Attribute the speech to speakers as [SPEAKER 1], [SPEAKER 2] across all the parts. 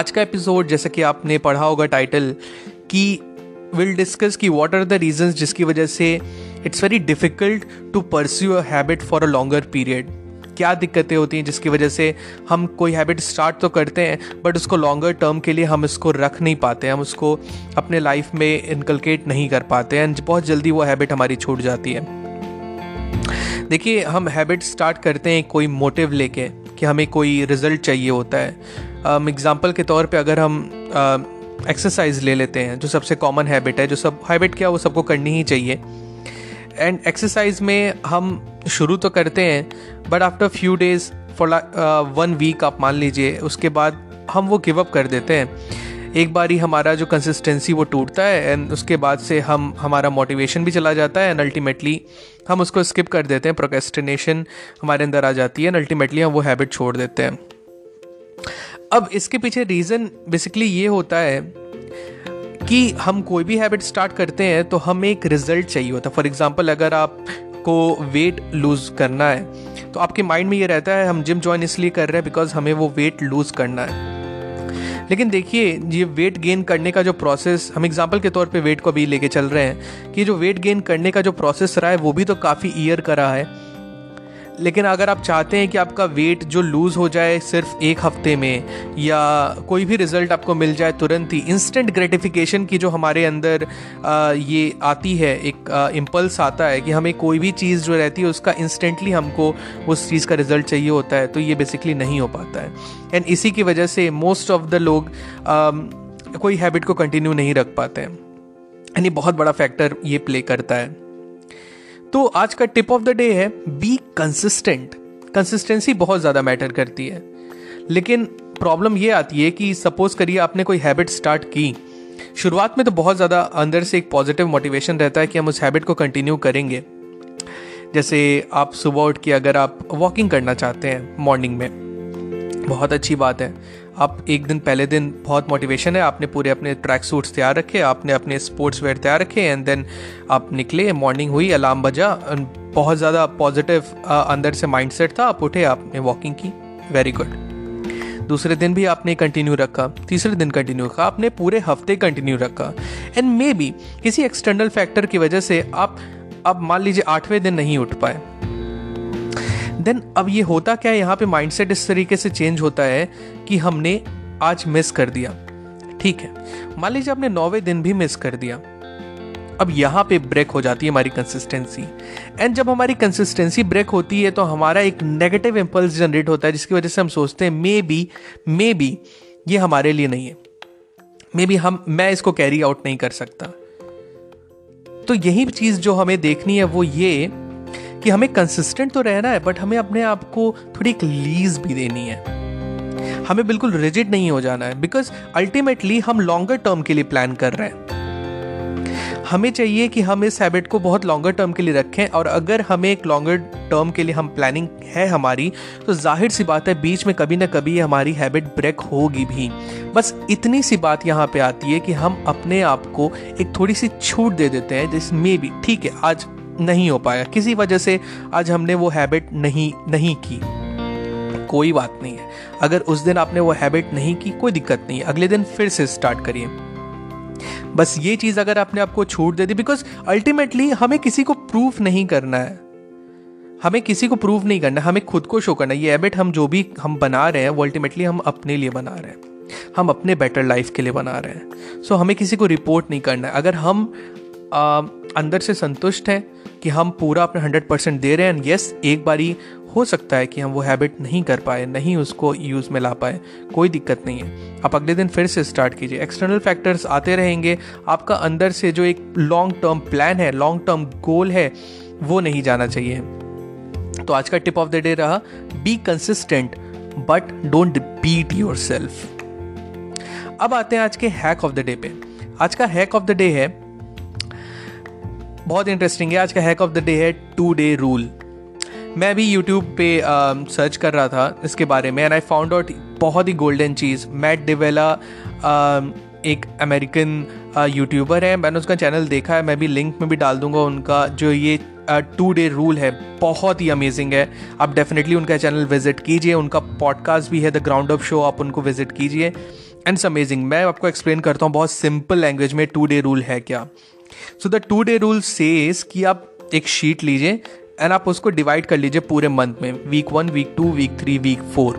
[SPEAKER 1] आज का एपिसोड जैसा कि आपने पढ़ा होगा टाइटल कि विल डिस्कस कि व्हाट आर द रीजंस जिसकी वजह से it's very difficult to pursue a habit for a longer period क्या दिक्कतें होती हैं जिसकी वजह से हम कोई हैबिट स्टार्ट तो करते हैं बट उसको लॉन्गर टर्म के लिए हम इसको रख नहीं पाते, हम उसको अपने लाइफ में इनकलकेट नहीं कर पाते हैं बहुत जल्दी वो हैबिट हमारी छूट जाती है। देखिए, हम हैबिट स्टार्ट करते हैं कोई मोटिव लेके। कि हमें कोई रिज़ल्ट चाहिए होता है। एग्ज़ाम्पल um, के तौर पे अगर हम एक्सरसाइज uh, ले लेते हैं जो सबसे कॉमन हैबिट है जो सब हैबिट क्या वो सबको करनी ही चाहिए। एंड एक्सरसाइज में हम शुरू तो करते हैं but after few days for one week आप मान लीजिए उसके बाद हम वो गिव अप कर देते हैं। एक बार ही हमारा जो कंसिस्टेंसी वो टूटता है एंड उसके बाद से हम, हमारा मोटिवेशन भी चला जाता है एंड अल्टीमेटली हम उसको स्किप कर देते हैं प्रोकेस्टिनेशन हमारे अंदर आ जाती है एंड अल्टीमेटली हम वो हैबिट छोड़ देते हैं। अब इसके पीछे रीज़न बेसिकली ये होता है कि हम कोई भी हैबिट स्टार्ट करते हैं तो हमें एक रिज़ल्ट चाहिए होता है। फॉर एग्ज़ाम्पल अगर आपको वेट लूज़ करना है तो आपके माइंड में ये रहता है, हम जिम ज्वाइन इसलिए कर रहे हैं बिकॉज़ हमें वो वेट लूज़ करना है। लेकिन देखिए, ये वेट गेन करने का जो प्रोसेस हम एग्ज़ाम्पल के तौर पे वेट को अभी लेके चल रहे हैं कि जो वेट गेन करने का जो प्रोसेस रहा है, वो भी तो काफ़ी ईयर का रहा है। लेकिन अगर आप चाहते हैं कि आपका वेट जो लूज़ हो जाए सिर्फ़ एक हफ़्ते में या कोई भी रिज़ल्ट आपको मिल जाए तुरंत ही इंस्टेंट ग्रेटिफिकेशन की जो हमारे अंदर आ, ये आती है एक इम्पल्स आता है कि हमें कोई भी चीज़ जो रहती है उसका इंस्टेंटली हमको उस चीज़ का रिज़ल्ट चाहिए होता है तो ये बेसिकली नहीं हो पाता है। एंड इसी की वजह से मोस्ट ऑफ़ द लोग आ, कोई हैबिट को कंटिन्यू नहीं रख पाते हैं। एंड ये बहुत बड़ा फैक्टर ये प्ले करता है। तो आज का टिप ऑफ़ द डे है बी कंसिस्टेंट कंसिस्टेंसी बहुत ज़्यादा मैटर करती है। लेकिन प्रॉब्लम ये आती है कि सपोज़ करिए आपने कोई हैबिट स्टार्ट की। शुरुआत में तो बहुत ज़्यादा अंदर से एक पॉजिटिव मोटिवेशन रहता है कि हम उस हैबिट को कंटिन्यू करेंगे। जैसे आप सुबह उठ के अगर आप वॉकिंग करना चाहते हैं मॉर्निंग में, बहुत अच्छी बात है। आप एक दिन पहले दिन बहुत मोटिवेशन है, आपने पूरे अपने ट्रैक सूट्स तैयार रखे, आपने अपने स्पोर्ट्स वेयर तैयार रखे एंड देन आप निकले मॉर्निंग हुई अलार्म बजा बहुत ज़्यादा पॉजिटिव अंदर से माइंडसेट था। आप उठे, आपने वॉकिंग की। वेरी गुड दूसरे दिन भी आपने कंटिन्यू रखा। तीसरे दिन कंटिन्यू रखा। आपने पूरे हफ़्ते कंटिन्यू रखा। एंड मे बी किसी एक्सटर्नल फैक्टर की वजह से आप, अब मान लीजिए आठवें दिन नहीं उठ पाए। देन अब ये होता क्या है? यहाँ पे माइंडसेट इस तरीके से चेंज होता है कि हमने आज मिस कर दिया। ठीक है। मान लीजिए आपने नौवे दिन भी मिस कर दिया। अब यहाँ पे ब्रेक हो जाती है हमारी कंसिस्टेंसी एंड जब हमारी कंसिस्टेंसी ब्रेक होती है तो हमारा एक नेगेटिव इम्पल्स जनरेट होता है, जिसकी वजह से हम सोचते हैं मे बी मे बी ये हमारे लिए नहीं है. मे बी हम, मैं इसको कैरी आउट नहीं कर सकता. तो यही चीज़ जो हमें देखनी है, वो ये कि हमें कंसिस्टेंट तो रहना है बट हमें अपने आप को थोड़ी एक लीज भी देनी है. हमें बिल्कुल रिजिड नहीं हो जाना है बिकॉज़ अल्टीमेटली हम लॉन्गर टर्म के लिए प्लान कर रहे हैं. हमें चाहिए कि हम इस हैबिट को बहुत लॉन्गर टर्म के लिए रखें और अगर हमें एक लॉन्गर टर्म के लिए हम प्लानिंग है हमारी तो ज़ाहिर सी बात है बीच में कभी ना कभी हमारी हैबिट ब्रेक होगी भी। बस इतनी सी बात यहाँ पे आती है कि हम अपने आप को एक थोड़ी सी छूट दे देते हैं, जिस में भी ठीक है, आज नहीं हो पाया। किसी वजह से आज हमने वो हैबिट नहीं नहीं की। कोई बात नहीं है। अगर उस दिन आपने वो हैबिट नहीं की, कोई दिक्कत नहीं है। अगले दिन फिर से स्टार्ट करिए। बस ये चीज़ अगर आपने आपको छूट दे दी बिकॉज़ अल्टीमेटली हमें किसी को प्रूफ नहीं करना है। हमें किसी को प्रूव नहीं करना हमें खुद को शो करना ये हैबिट हम जो भी हम बना रहे हैं वो अल्टीमेटली हम अपने लिए बना रहे हैं। हम अपने बेटर लाइफ के लिए बना रहे हैं। सो so, हमें किसी को रिपोर्ट नहीं करना है। अगर हम आ, अंदर से संतुष्ट हैं कि हम पूरा अपना हंड्रेड परसेंट दे रहे हैं यस एक बारी हो सकता है कि हम वो हैबिट नहीं कर पाए, नहीं उसको यूज़ में ला पाए, कोई दिक्कत नहीं है। आप अगले दिन फिर से स्टार्ट कीजिए। एक्सटर्नल फैक्टर्स आते रहेंगे, आपका अंदर से जो एक लॉन्ग टर्म प्लान है लॉन्ग टर्म गोल है, वो नहीं जाना चाहिए। तो आज का टिप ऑफ़ द डे रहा be consistent but don't beat yourself अब आते हैं आज के हैक ऑफ़ द डे पे। आज का हैक ऑफ़ द डे है बहुत इंटरेस्टिंग है। आज का हैक ऑफ़ द डे है टू डे रूल मैं भी यूट्यूब पे सर्च कर रहा था इसके बारे में एंड आई फाउंड आउट बहुत ही गोल्डन चीज़। मैट डिवेला एक अमेरिकन यूट्यूबर है। मैंने उसका चैनल देखा है, मैं भी लिंक में भी डाल दूँगा उनका, जो ये टू डे रूल है। बहुत ही अमेजिंग है। आप डेफिनेटली उनका चैनल विज़िट कीजिए, उनका पॉडकास्ट भी है द ग्राउंड ऑफ़ शो आप उनको विज़िट कीजिए। एंड अमेजिंग मैं आपको एक्सप्लेन करता हूँ बहुत सिंपल लैंग्वेज में टू डे रूल है क्या? So the two day rule says कि आप एक शीट लीजिए एंड आप उसको डिवाइड कर लीजिए पूरे मंथ में। Week one week two week three week four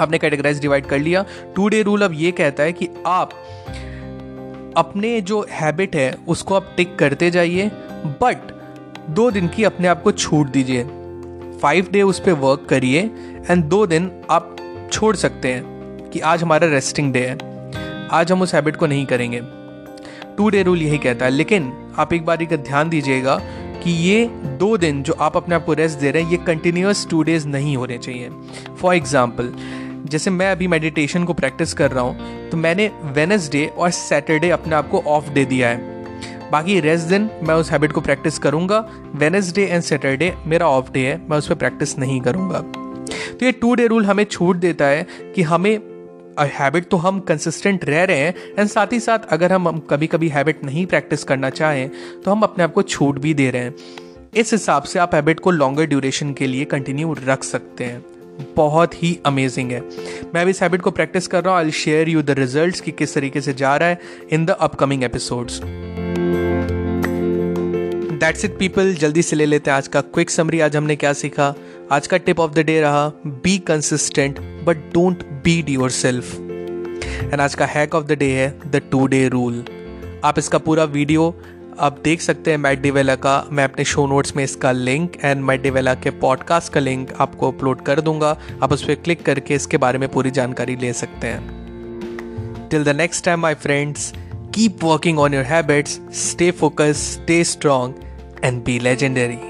[SPEAKER 1] आपने कैटेगराइज डिवाइड कर लिया। टू डे रूल अब ये कहता है कि आप अपने जो हैबिट है, उसको आप टिक करते जाइए बट दो दिन की अपने आप को छूट दीजिए। फाइव डे उस पर वर्क करिए एंड दो दिन आप छोड़ सकते हैं। कि आज हमारा रेस्टिंग डे है। आज हम उस हैबिट को नहीं करेंगे। टू डे रूल यही कहता है, लेकिन आप एक बार का ध्यान दीजिएगा कि ये दो दिन जो आप अपने आप को रेस्ट दे रहे हैं, ये कंटिन्यूस टू डेज़ नहीं होने चाहिए। फॉर एग्ज़ाम्पल जैसे मैं अभी मेडिटेशन को प्रैक्टिस कर रहा हूँ तो मैंने वेनसडे और सैटरडे अपने आप को ऑफ़ दे दिया है। बाकी रेस्ट दिन मैं उस हैबिट को प्रैक्टिस करूँगा वेनसडे एंड सैटरडे मेरा ऑफ़ डे है, मैं उस पर प्रैक्टिस नहीं करूँगा। तो ये टू डे रूल हमें छूट देता है कि हमें हैबिट तो हम कंसिस्टेंट रह रहे हैं एंड साथ ही साथ अगर हम कभी कभी हैबिट नहीं प्रैक्टिस करना चाहें तो हम अपने आप को छूट भी दे रहे हैं। इस हिसाब से आप हैबिट को लॉन्गर ड्यूरेशन के लिए कंटिन्यू रख सकते हैं। बहुत ही अमेजिंग है। मैं अभी इस हैबिट को प्रैक्टिस कर रहा हूँ। I share you the result कि किस तरीके से जा रहा है in the upcoming episodes that's it people जल्दी से ले लेते हैं आज का क्विक समरी आज हमने क्या सीखा? आज का टिप ऑफ़ द डे रहा be consistent but don't beat yourself and आज का हैक ऑफ़ द डे है द टू डे रूल आप इसका पूरा वीडियो आप देख सकते हैं मैट डिवेला का, मैं अपने शो नोट्स में इसका लिंक एंड मैट डिवेला के पॉडकास्ट का लिंक आपको अपलोड कर दूँगा। आप उस पर क्लिक करके इसके बारे में पूरी जानकारी ले सकते हैं। Till the next time my friends keep working on your habits stay focus stay strong and be legendary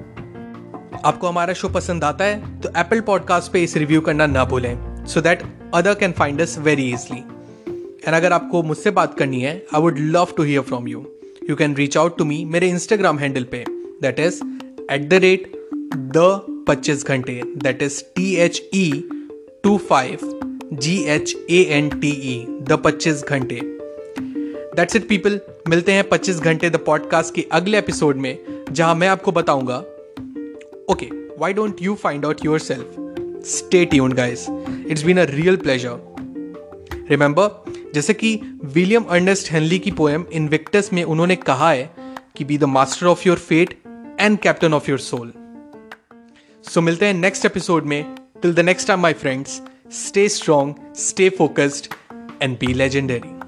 [SPEAKER 1] आपको हमारा शो पसंद आता है तो एप्पल पॉडकास्ट पे इस रिव्यू करना ना भूलें so that other can find us very easily and अगर आपको मुझसे बात करनी है I would love to hear from you you can reach out to me मेरे इंस्टाग्राम हैंडल पे that is at the rate the पच्चीस घंटे that is T H E two five G H A N T E the पच्चीस घंटे. That's it people मिलते हैं पच्चीस घंटे द पॉडकास्ट के अगले एपिसोड में, जहाँ मैं आपको बताऊँगा why don't you find out yourself stay tuned guys it's been a real pleasure remember जैसे कि विलियम अर्नेस्ट हेनली की पोएम इनविक्टस में उन्होंने कहा है कि be the master of your fate and captain of your soul so मिलते हैं नेक्स्ट एपिसोड में. Till the next time my friends Stay strong, stay focused, and be legendary.